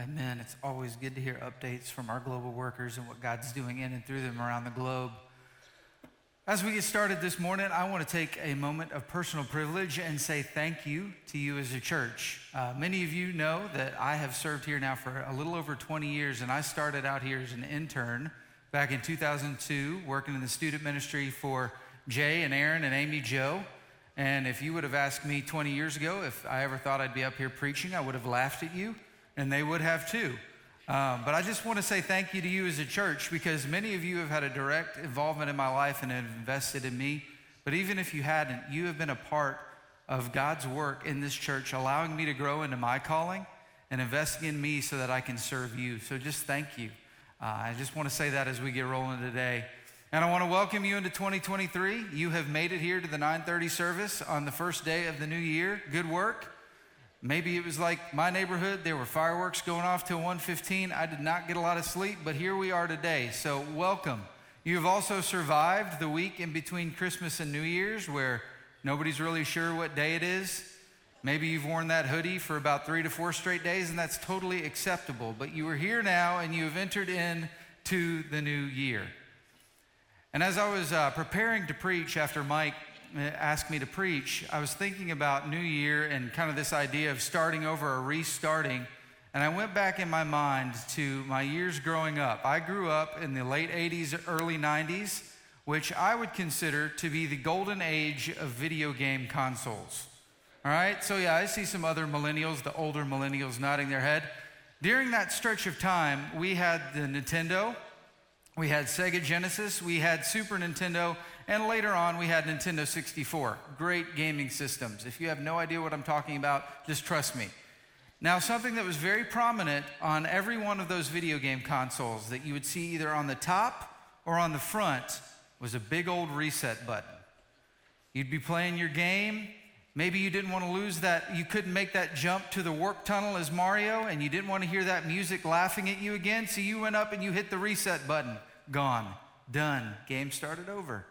Amen. It's always good to hear updates from our global workers and what God's doing in and through them around the globe. As we get started this morning, I want to take a moment of personal privilege and say thank you to you as a church. Uh, many of you know that I have served here now for a little over 20 years, and I started out here as an intern back in 2002, working in the student ministry for Jay and Aaron and Amy Joe. And if you would have asked me 20 years ago if I ever thought I'd be up here preaching, I would have laughed at you and they would have too. Um, but I just want to say thank you to you as a church because many of you have had a direct involvement in my life and have invested in me. But even if you hadn't, you have been a part of God's work in this church, allowing me to grow into my calling and investing in me so that I can serve you. So just thank you. Uh, I just want to say that as we get rolling today. And I want to welcome you into 2023. You have made it here to the 9:30 service on the first day of the new year. Good work. Maybe it was like my neighborhood, there were fireworks going off till 1:15. I did not get a lot of sleep, but here we are today. So welcome. You've also survived the week in between Christmas and New Year's where nobody's really sure what day it is. Maybe you've worn that hoodie for about 3 to 4 straight days and that's totally acceptable, but you are here now and you have entered in to the new year. And as I was uh, preparing to preach after Mike asked me to preach, I was thinking about New Year and kind of this idea of starting over or restarting. And I went back in my mind to my years growing up. I grew up in the late 80s, early 90s, which I would consider to be the golden age of video game consoles. All right, so yeah, I see some other millennials, the older millennials, nodding their head. During that stretch of time, we had the Nintendo, we had Sega Genesis, we had Super Nintendo, and later on, we had Nintendo 64. Great gaming systems. If you have no idea what I'm talking about, just trust me. Now, something that was very prominent on every one of those video game consoles that you would see either on the top or on the front was a big old reset button. You'd be playing your game. Maybe you didn't want to lose that, you couldn't make that jump to the warp tunnel as Mario, and you didn't want to hear that music laughing at you again, so you went up and you hit the reset button. Gone. Done. Game started over.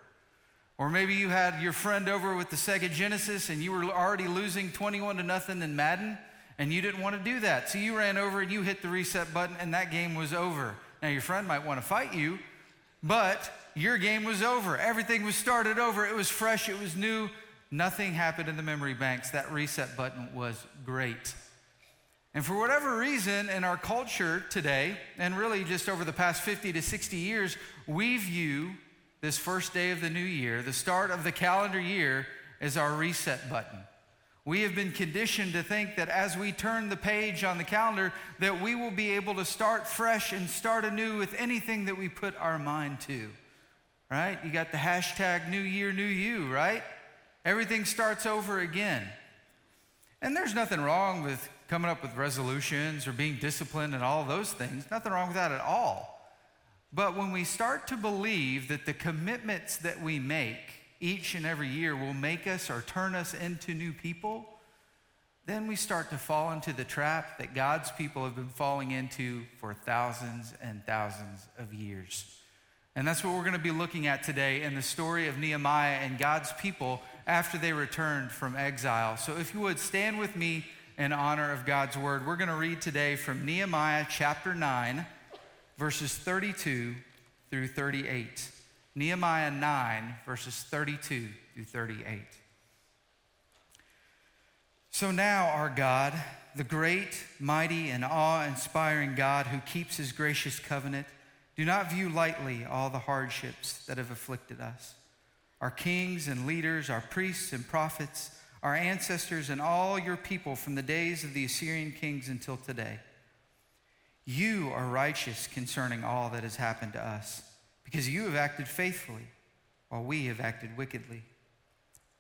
Or maybe you had your friend over with the Sega Genesis and you were already losing 21 to nothing in Madden and you didn't want to do that. So you ran over and you hit the reset button and that game was over. Now your friend might want to fight you, but your game was over. Everything was started over. It was fresh, it was new. Nothing happened in the memory banks. That reset button was great. And for whatever reason, in our culture today, and really just over the past 50 to 60 years, we view this first day of the new year, the start of the calendar year, is our reset button. We have been conditioned to think that as we turn the page on the calendar, that we will be able to start fresh and start anew with anything that we put our mind to. Right? You got the hashtag New Year, New You, right? Everything starts over again. And there's nothing wrong with coming up with resolutions or being disciplined and all those things. Nothing wrong with that at all. But when we start to believe that the commitments that we make each and every year will make us or turn us into new people, then we start to fall into the trap that God's people have been falling into for thousands and thousands of years. And that's what we're going to be looking at today in the story of Nehemiah and God's people after they returned from exile. So if you would stand with me in honor of God's word, we're going to read today from Nehemiah chapter 9 verses 32 through 38. Nehemiah 9, verses 32 through 38. So now, our God, the great, mighty, and awe inspiring God who keeps his gracious covenant, do not view lightly all the hardships that have afflicted us. Our kings and leaders, our priests and prophets, our ancestors, and all your people from the days of the Assyrian kings until today. You are righteous concerning all that has happened to us, because you have acted faithfully, while we have acted wickedly.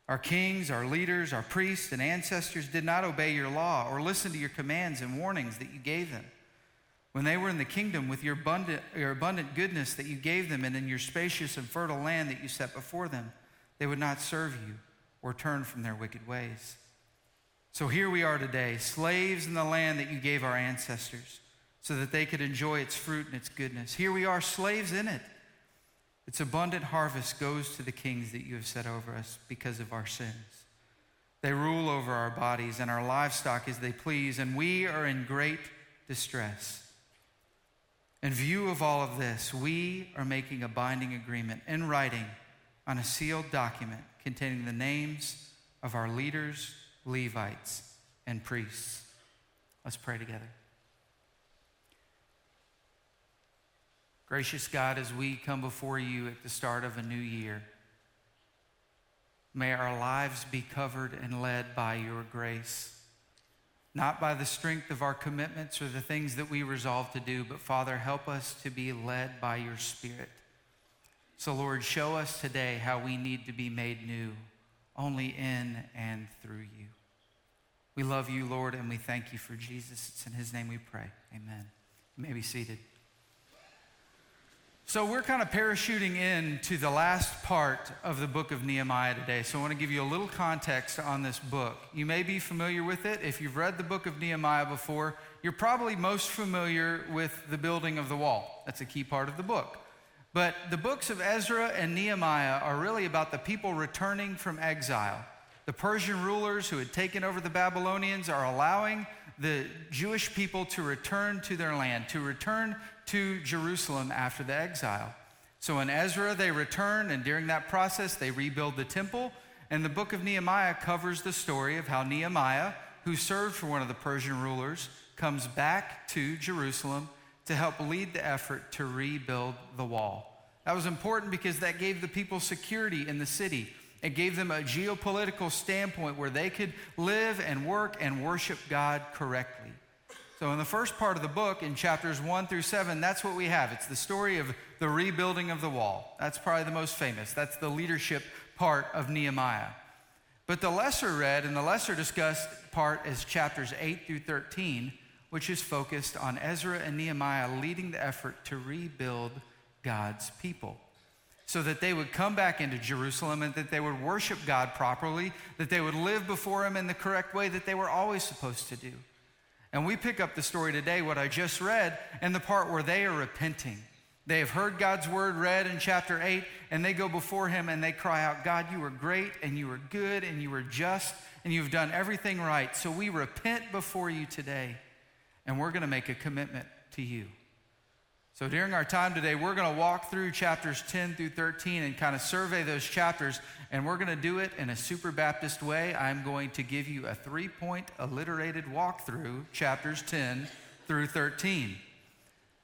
Our kings, our leaders, our priests, and ancestors did not obey your law or listen to your commands and warnings that you gave them. When they were in the kingdom with your abundant, your abundant goodness that you gave them and in your spacious and fertile land that you set before them, they would not serve you or turn from their wicked ways. So here we are today, slaves in the land that you gave our ancestors so that they could enjoy its fruit and its goodness. Here we are, slaves in it. Its abundant harvest goes to the kings that you have set over us because of our sins. They rule over our bodies and our livestock as they please, and we are in great distress. In view of all of this, we are making a binding agreement in writing on a sealed document containing the names of our leaders, Levites, and priests. Let's pray together. Gracious God, as we come before you at the start of a new year, may our lives be covered and led by your grace not by the strength of our commitments or the things that we resolve to do, but Father, help us to be led by your Spirit. So, Lord, show us today how we need to be made new, only in and through you. We love you, Lord, and we thank you for Jesus. It's in his name we pray. Amen. You may be seated. So, we're kind of parachuting in to the last part of the book of Nehemiah today. So, I want to give you a little context on this book. You may be familiar with it. If you've read the book of Nehemiah before, you're probably most familiar with the building of the wall. That's a key part of the book. But the books of Ezra and Nehemiah are really about the people returning from exile. The Persian rulers who had taken over the Babylonians are allowing the Jewish people to return to their land, to return to Jerusalem after the exile. So in Ezra, they return, and during that process, they rebuild the temple. And the book of Nehemiah covers the story of how Nehemiah, who served for one of the Persian rulers, comes back to Jerusalem to help lead the effort to rebuild the wall. That was important because that gave the people security in the city. It gave them a geopolitical standpoint where they could live and work and worship God correctly. So, in the first part of the book, in chapters one through seven, that's what we have. It's the story of the rebuilding of the wall. That's probably the most famous. That's the leadership part of Nehemiah. But the lesser read and the lesser discussed part is chapters 8 through 13, which is focused on Ezra and Nehemiah leading the effort to rebuild God's people so that they would come back into Jerusalem and that they would worship God properly, that they would live before Him in the correct way that they were always supposed to do. And we pick up the story today, what I just read, and the part where they are repenting. They have heard God's word read in chapter 8, and they go before Him and they cry out, God, you are great, and you are good, and you are just, and you've done everything right. So we repent before you today, and we're going to make a commitment to you. So during our time today, we're going to walk through chapters 10 through 13 and kind of survey those chapters, and we're going to do it in a super Baptist way. I'm going to give you a three point alliterated walkthrough, chapters 10 through 13.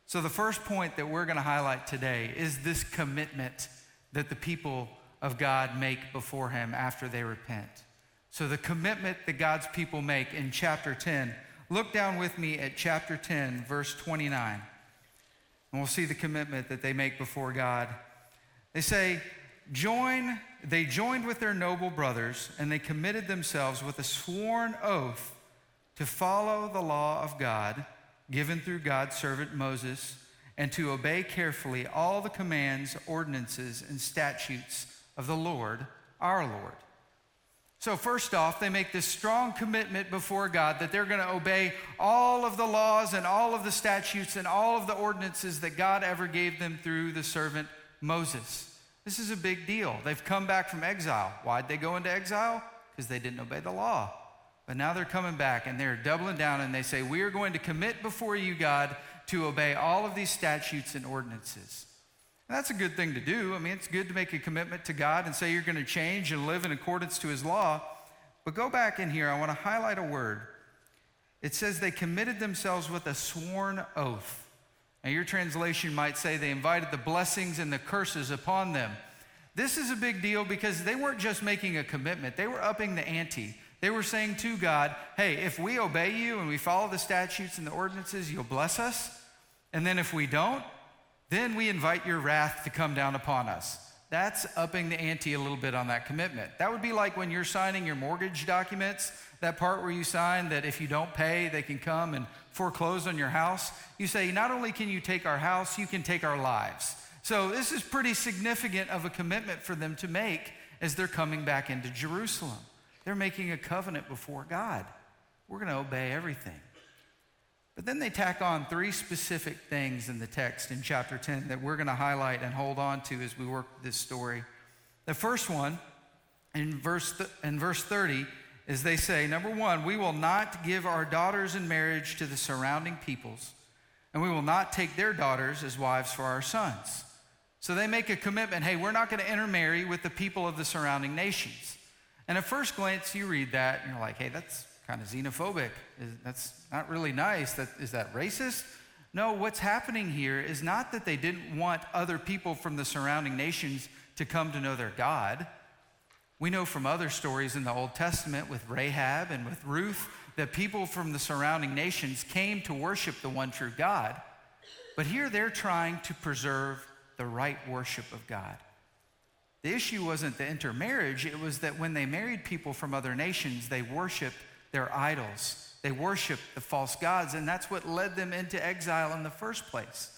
So the first point that we're going to highlight today is this commitment that the people of God make before Him after they repent. So the commitment that God's people make in chapter 10. Look down with me at chapter 10, verse 29. And we'll see the commitment that they make before God. They say, join, they joined with their noble brothers and they committed themselves with a sworn oath to follow the law of God given through God's servant Moses and to obey carefully all the commands, ordinances, and statutes of the Lord, our Lord. So, first off, they make this strong commitment before God that they're going to obey all of the laws and all of the statutes and all of the ordinances that God ever gave them through the servant Moses. This is a big deal. They've come back from exile. Why'd they go into exile? Because they didn't obey the law. But now they're coming back and they're doubling down and they say, We are going to commit before you, God, to obey all of these statutes and ordinances. And that's a good thing to do. I mean, it's good to make a commitment to God and say you're going to change and live in accordance to his law. But go back in here, I want to highlight a word. It says they committed themselves with a sworn oath. Now, your translation might say they invited the blessings and the curses upon them. This is a big deal because they weren't just making a commitment, they were upping the ante. They were saying to God, hey, if we obey you and we follow the statutes and the ordinances, you'll bless us. And then if we don't, then we invite your wrath to come down upon us. That's upping the ante a little bit on that commitment. That would be like when you're signing your mortgage documents, that part where you sign that if you don't pay, they can come and foreclose on your house. You say, not only can you take our house, you can take our lives. So this is pretty significant of a commitment for them to make as they're coming back into Jerusalem. They're making a covenant before God. We're going to obey everything. But then they tack on three specific things in the text in chapter 10 that we're going to highlight and hold on to as we work this story. The first one, in verse, th- in verse 30, is they say, number one, we will not give our daughters in marriage to the surrounding peoples, and we will not take their daughters as wives for our sons. So they make a commitment hey, we're not going to intermarry with the people of the surrounding nations. And at first glance, you read that and you're like, hey, that's kind of xenophobic. That's not really nice. That, is that racist? No, what's happening here is not that they didn't want other people from the surrounding nations to come to know their God. We know from other stories in the Old Testament with Rahab and with Ruth that people from the surrounding nations came to worship the one true God. But here they're trying to preserve the right worship of God. The issue wasn't the intermarriage, it was that when they married people from other nations, they worshiped their idols. They worshiped the false gods, and that's what led them into exile in the first place.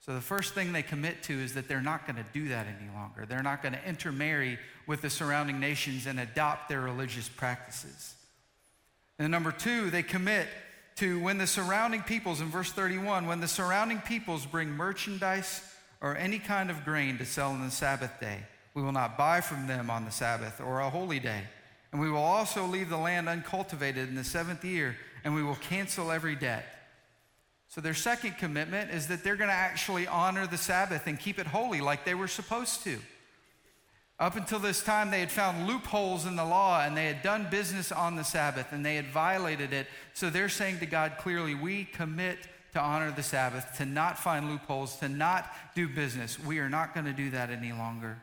So the first thing they commit to is that they're not going to do that any longer. They're not going to intermarry with the surrounding nations and adopt their religious practices. And number two, they commit to when the surrounding peoples, in verse 31, when the surrounding peoples bring merchandise or any kind of grain to sell on the Sabbath day, we will not buy from them on the Sabbath or a holy day. And we will also leave the land uncultivated in the seventh year, and we will cancel every debt. So, their second commitment is that they're going to actually honor the Sabbath and keep it holy like they were supposed to. Up until this time, they had found loopholes in the law and they had done business on the Sabbath and they had violated it. So, they're saying to God clearly, We commit to honor the Sabbath, to not find loopholes, to not do business. We are not going to do that any longer.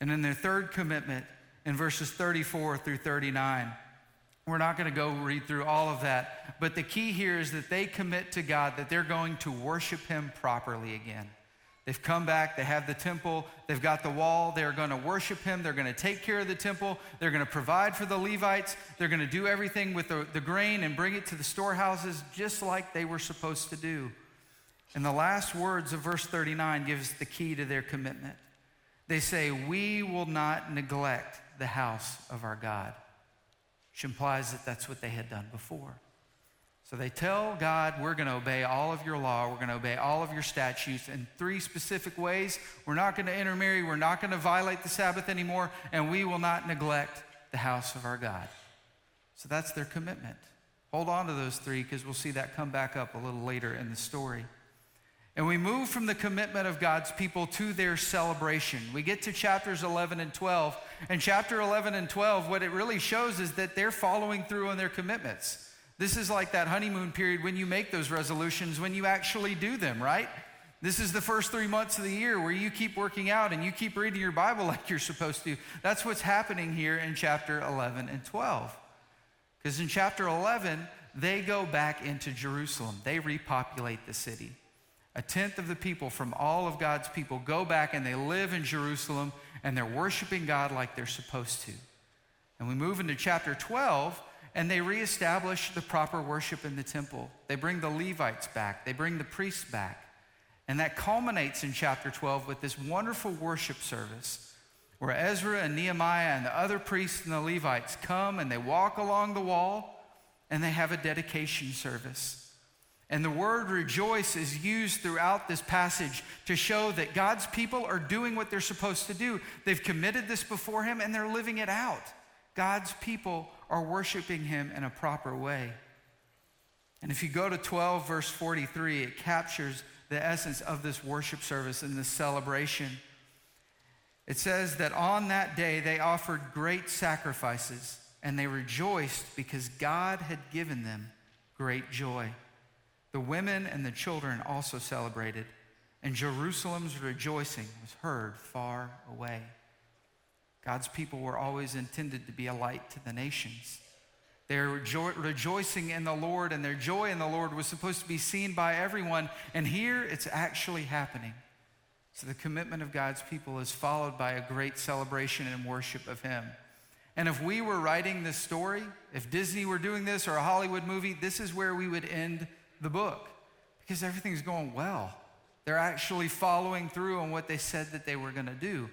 And then their third commitment in verses 34 through 39. We're not going to go read through all of that, but the key here is that they commit to God that they're going to worship Him properly again. They've come back, they have the temple, they've got the wall, they're going to worship Him, they're going to take care of the temple, they're going to provide for the Levites, they're going to do everything with the, the grain and bring it to the storehouses just like they were supposed to do. And the last words of verse 39 gives the key to their commitment. They say, We will not neglect the house of our God, which implies that that's what they had done before. So they tell God, We're going to obey all of your law, we're going to obey all of your statutes in three specific ways. We're not going to intermarry, we're not going to violate the Sabbath anymore, and we will not neglect the house of our God. So that's their commitment. Hold on to those three because we'll see that come back up a little later in the story. And we move from the commitment of God's people to their celebration. We get to chapters 11 and 12. And chapter 11 and 12, what it really shows is that they're following through on their commitments. This is like that honeymoon period when you make those resolutions, when you actually do them, right? This is the first three months of the year where you keep working out and you keep reading your Bible like you're supposed to. That's what's happening here in chapter 11 and 12. Because in chapter 11, they go back into Jerusalem, they repopulate the city. A tenth of the people from all of God's people go back and they live in Jerusalem and they're worshiping God like they're supposed to. And we move into chapter 12 and they reestablish the proper worship in the temple. They bring the Levites back, they bring the priests back. And that culminates in chapter 12 with this wonderful worship service where Ezra and Nehemiah and the other priests and the Levites come and they walk along the wall and they have a dedication service. And the word rejoice is used throughout this passage to show that God's people are doing what they're supposed to do. They've committed this before Him and they're living it out. God's people are worshiping Him in a proper way. And if you go to 12, verse 43, it captures the essence of this worship service and this celebration. It says that on that day they offered great sacrifices and they rejoiced because God had given them great joy. The women and the children also celebrated, and Jerusalem's rejoicing was heard far away. God's people were always intended to be a light to the nations. They're rejo- rejoicing in the Lord, and their joy in the Lord was supposed to be seen by everyone. And here it's actually happening. So the commitment of God's people is followed by a great celebration and worship of Him. And if we were writing this story, if Disney were doing this or a Hollywood movie, this is where we would end the book because everything's going well. They're actually following through on what they said that they were going to do.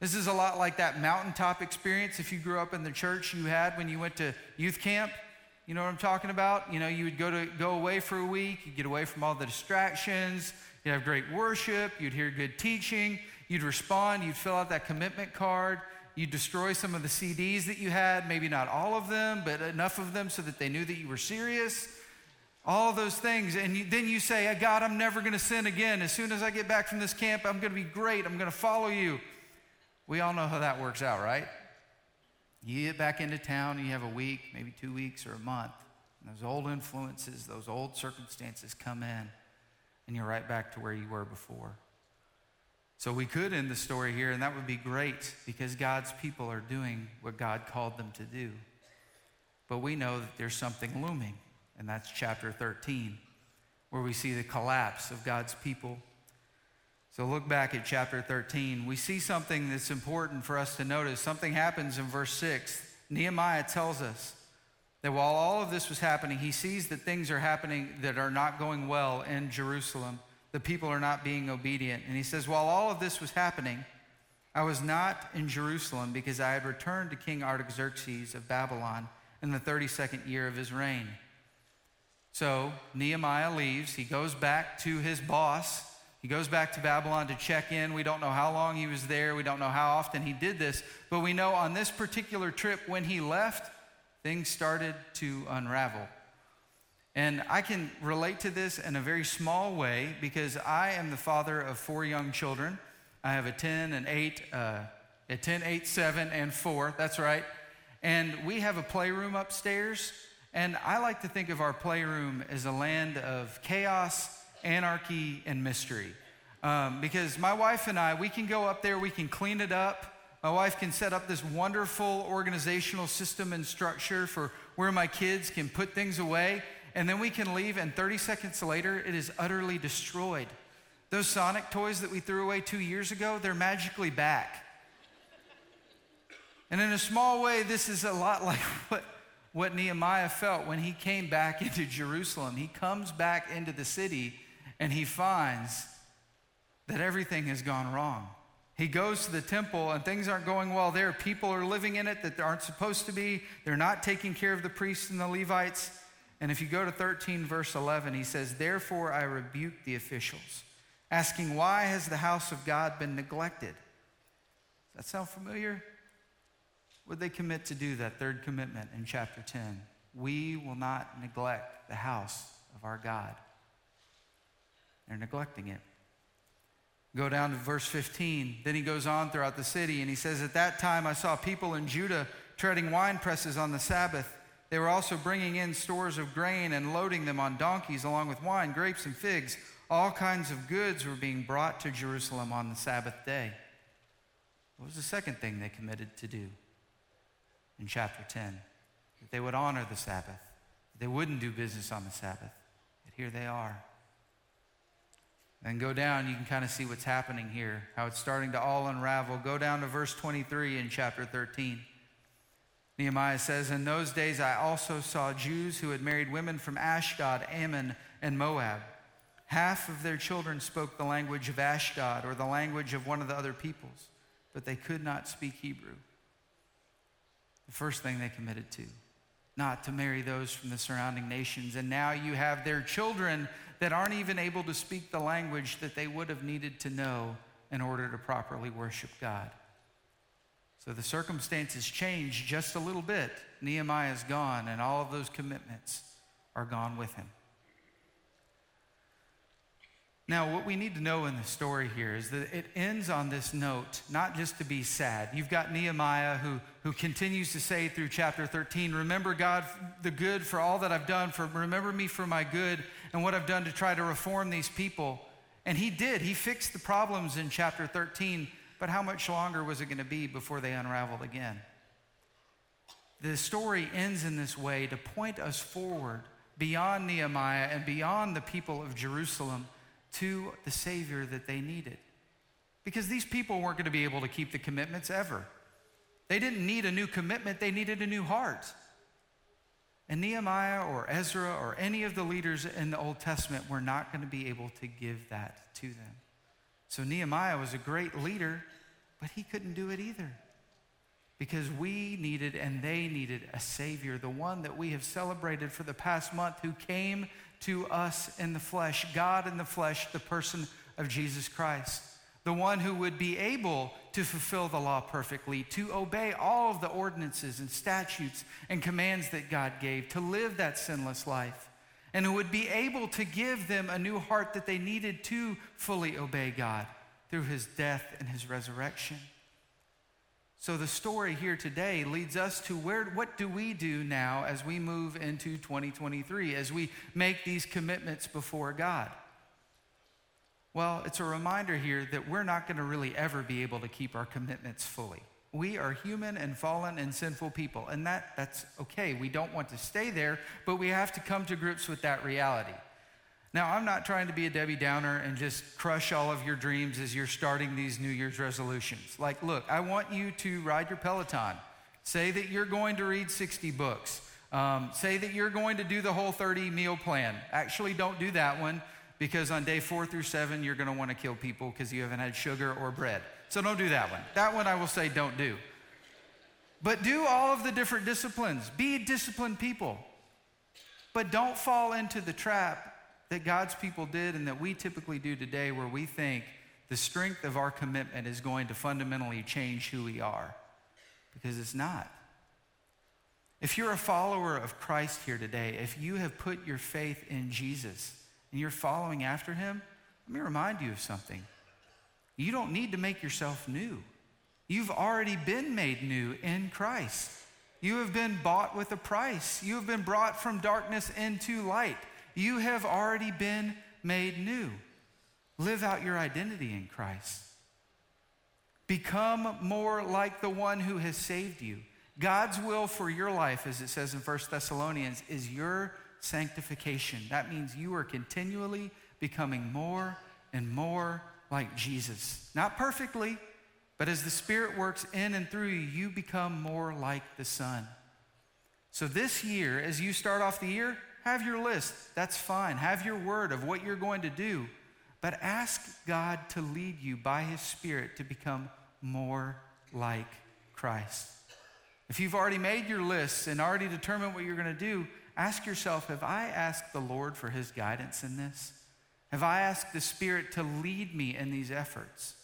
This is a lot like that mountaintop experience if you grew up in the church you had when you went to youth camp. You know what I'm talking about? You know, you would go to go away for a week, you'd get away from all the distractions, you'd have great worship, you'd hear good teaching, you'd respond, you'd fill out that commitment card, you'd destroy some of the CDs that you had, maybe not all of them, but enough of them so that they knew that you were serious. All those things. And you, then you say, uh, God, I'm never going to sin again. As soon as I get back from this camp, I'm going to be great. I'm going to follow you. We all know how that works out, right? You get back into town, you have a week, maybe two weeks or a month. And those old influences, those old circumstances come in, and you're right back to where you were before. So we could end the story here, and that would be great because God's people are doing what God called them to do. But we know that there's something looming, and that's chapter 13, where we see the collapse of God's people. So look back at chapter 13. We see something that's important for us to notice. Something happens in verse 6. Nehemiah tells us that while all of this was happening, he sees that things are happening that are not going well in Jerusalem the people are not being obedient. And he says, While all of this was happening, I was not in Jerusalem because I had returned to King Artaxerxes of Babylon in the 32nd year of his reign. So Nehemiah leaves. He goes back to his boss. He goes back to Babylon to check in. We don't know how long he was there. We don't know how often he did this. But we know on this particular trip, when he left, things started to unravel. And I can relate to this in a very small way because I am the father of four young children. I have a 10, an 8, uh, a 10, 8, 7, and 4. That's right. And we have a playroom upstairs. And I like to think of our playroom as a land of chaos, anarchy, and mystery. Um, because my wife and I, we can go up there, we can clean it up. My wife can set up this wonderful organizational system and structure for where my kids can put things away and then we can leave, and 30 seconds later, it is utterly destroyed. Those Sonic toys that we threw away two years ago, they're magically back. And in a small way, this is a lot like what, what Nehemiah felt when he came back into Jerusalem. He comes back into the city and he finds that everything has gone wrong. He goes to the temple and things aren't going well there. People are living in it that aren't supposed to be. They're not taking care of the priests and the Levites. And if you go to 13, verse 11, he says, Therefore I rebuke the officials, asking, Why has the house of God been neglected? Does that sound familiar? Would they commit to do that third commitment in chapter 10? We will not neglect the house of our God. They're neglecting it. Go down to verse 15. Then he goes on throughout the city and he says, At that time I saw people in Judah treading wine presses on the Sabbath they were also bringing in stores of grain and loading them on donkeys, along with wine, grapes, and figs. All kinds of goods were being brought to Jerusalem on the Sabbath day. What was the second thing they committed to do in chapter 10? That they would honor the Sabbath, they wouldn't do business on the Sabbath. But here they are. And go down, you can kind of see what's happening here, how it's starting to all unravel. Go down to verse 23 in chapter 13. Nehemiah says, In those days I also saw Jews who had married women from Ashdod, Ammon, and Moab. Half of their children spoke the language of Ashdod or the language of one of the other peoples, but they could not speak Hebrew. The first thing they committed to, not to marry those from the surrounding nations. And now you have their children that aren't even able to speak the language that they would have needed to know in order to properly worship God. So the circumstances change just a little bit. Nehemiah is gone, and all of those commitments are gone with him. Now, what we need to know in the story here is that it ends on this note, not just to be sad. You've got Nehemiah who, who continues to say through chapter 13, Remember, God, the good for all that I've done, for remember me for my good and what I've done to try to reform these people. And he did. He fixed the problems in chapter 13 but how much longer was it going to be before they unraveled again? The story ends in this way to point us forward beyond Nehemiah and beyond the people of Jerusalem to the Savior that they needed. Because these people weren't going to be able to keep the commitments ever. They didn't need a new commitment, they needed a new heart. And Nehemiah or Ezra or any of the leaders in the Old Testament were not going to be able to give that to them. So Nehemiah was a great leader, but he couldn't do it either. Because we needed and they needed a Savior, the one that we have celebrated for the past month, who came to us in the flesh, God in the flesh, the person of Jesus Christ, the one who would be able to fulfill the law perfectly, to obey all of the ordinances and statutes and commands that God gave, to live that sinless life, and who would be able to give them a new heart that they needed to fully obey God through his death and his resurrection. So the story here today leads us to where what do we do now as we move into 2023 as we make these commitments before God? Well, it's a reminder here that we're not going to really ever be able to keep our commitments fully. We are human and fallen and sinful people, and that, that's okay. We don't want to stay there, but we have to come to grips with that reality. Now, I'm not trying to be a Debbie Downer and just crush all of your dreams as you're starting these New Year's resolutions. Like, look, I want you to ride your Peloton. Say that you're going to read 60 books. Um, say that you're going to do the whole 30 meal plan. Actually, don't do that one because on day four through seven, you're going to want to kill people because you haven't had sugar or bread. So don't do that one. That one I will say don't do. But do all of the different disciplines. Be disciplined people. But don't fall into the trap that God's people did and that we typically do today where we think the strength of our commitment is going to fundamentally change who we are. Because it's not. If you're a follower of Christ here today, if you have put your faith in Jesus, and you're following after him, let me remind you of something. You don't need to make yourself new. You've already been made new in Christ. You have been bought with a price. You have been brought from darkness into light. You have already been made new. Live out your identity in Christ. Become more like the one who has saved you. God's will for your life, as it says in 1 Thessalonians, is your sanctification. That means you are continually becoming more and more like Jesus. Not perfectly, but as the Spirit works in and through you, you become more like the Son. So this year, as you start off the year, have your list. That's fine. Have your word of what you're going to do. But ask God to lead you by His Spirit to become more like Christ. If you've already made your lists and already determined what you're going to do, ask yourself have I asked the Lord for his guidance in this? Have I asked the Spirit to lead me in these efforts?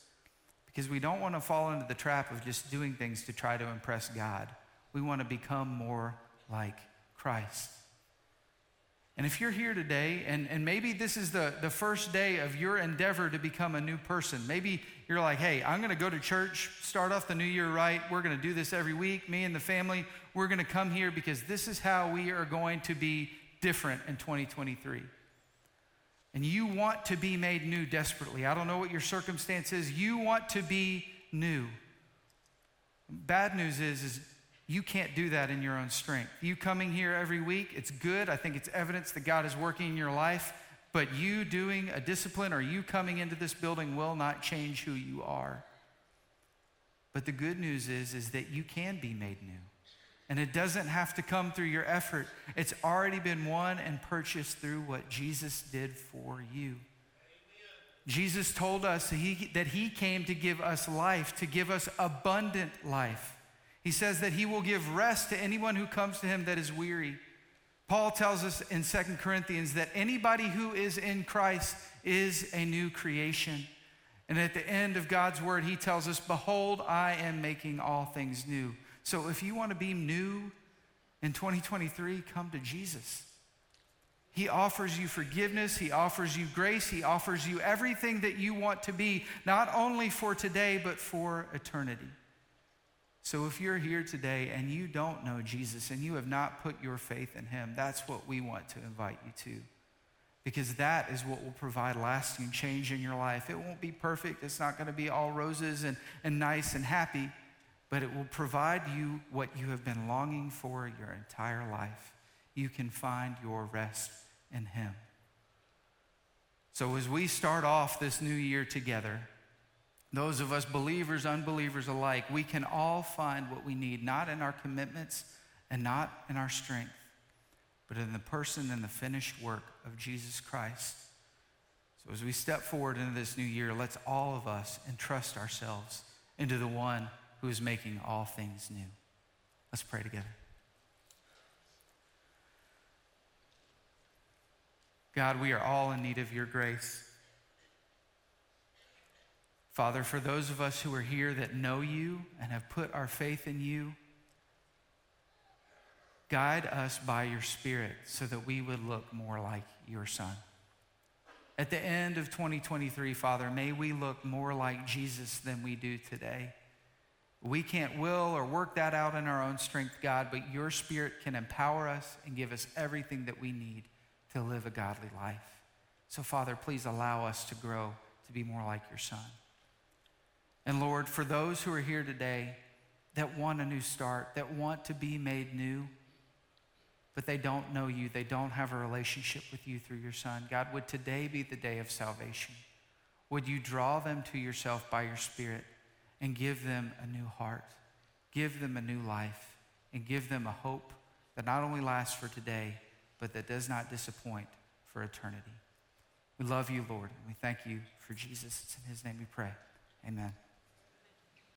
Because we don't want to fall into the trap of just doing things to try to impress God. We want to become more like Christ. And if you're here today, and, and maybe this is the, the first day of your endeavor to become a new person, maybe you're like, hey, I'm going to go to church, start off the new year right. We're going to do this every week. Me and the family, we're going to come here because this is how we are going to be different in 2023. And you want to be made new desperately. I don't know what your circumstance is. You want to be new. Bad news is, is you can't do that in your own strength. You coming here every week, it's good. I think it's evidence that God is working in your life. But you doing a discipline or you coming into this building will not change who you are. But the good news is, is that you can be made new. And it doesn't have to come through your effort. It's already been won and purchased through what Jesus did for you. Jesus told us that he, that he came to give us life, to give us abundant life. He says that he will give rest to anyone who comes to him that is weary. Paul tells us in Second Corinthians that anybody who is in Christ is a new creation. And at the end of God's word, he tells us, Behold, I am making all things new. So if you want to be new in 2023, come to Jesus. He offers you forgiveness. He offers you grace. He offers you everything that you want to be, not only for today, but for eternity. So if you're here today and you don't know Jesus and you have not put your faith in him, that's what we want to invite you to. Because that is what will provide lasting change in your life. It won't be perfect, it's not going to be all roses and, and nice and happy, but it will provide you what you have been longing for your entire life. You can find your rest in him. So as we start off this new year together, those of us believers, unbelievers alike, we can all find what we need, not in our commitments and not in our strength, but in the person and the finished work of Jesus Christ. So as we step forward into this new year, let's all of us entrust ourselves into the one who is making all things new. Let's pray together. God, we are all in need of your grace. Father, for those of us who are here that know you and have put our faith in you, guide us by your Spirit so that we would look more like your Son. At the end of 2023, Father, may we look more like Jesus than we do today. We can't will or work that out in our own strength, God, but your Spirit can empower us and give us everything that we need to live a godly life. So, Father, please allow us to grow to be more like your Son. And Lord, for those who are here today that want a new start, that want to be made new, but they don't know you, they don't have a relationship with you through your Son, God, would today be the day of salvation? Would you draw them to yourself by your Spirit and give them a new heart, give them a new life, and give them a hope that not only lasts for today, but that does not disappoint for eternity? We love you, Lord, and we thank you for Jesus. It's in his name we pray. Amen.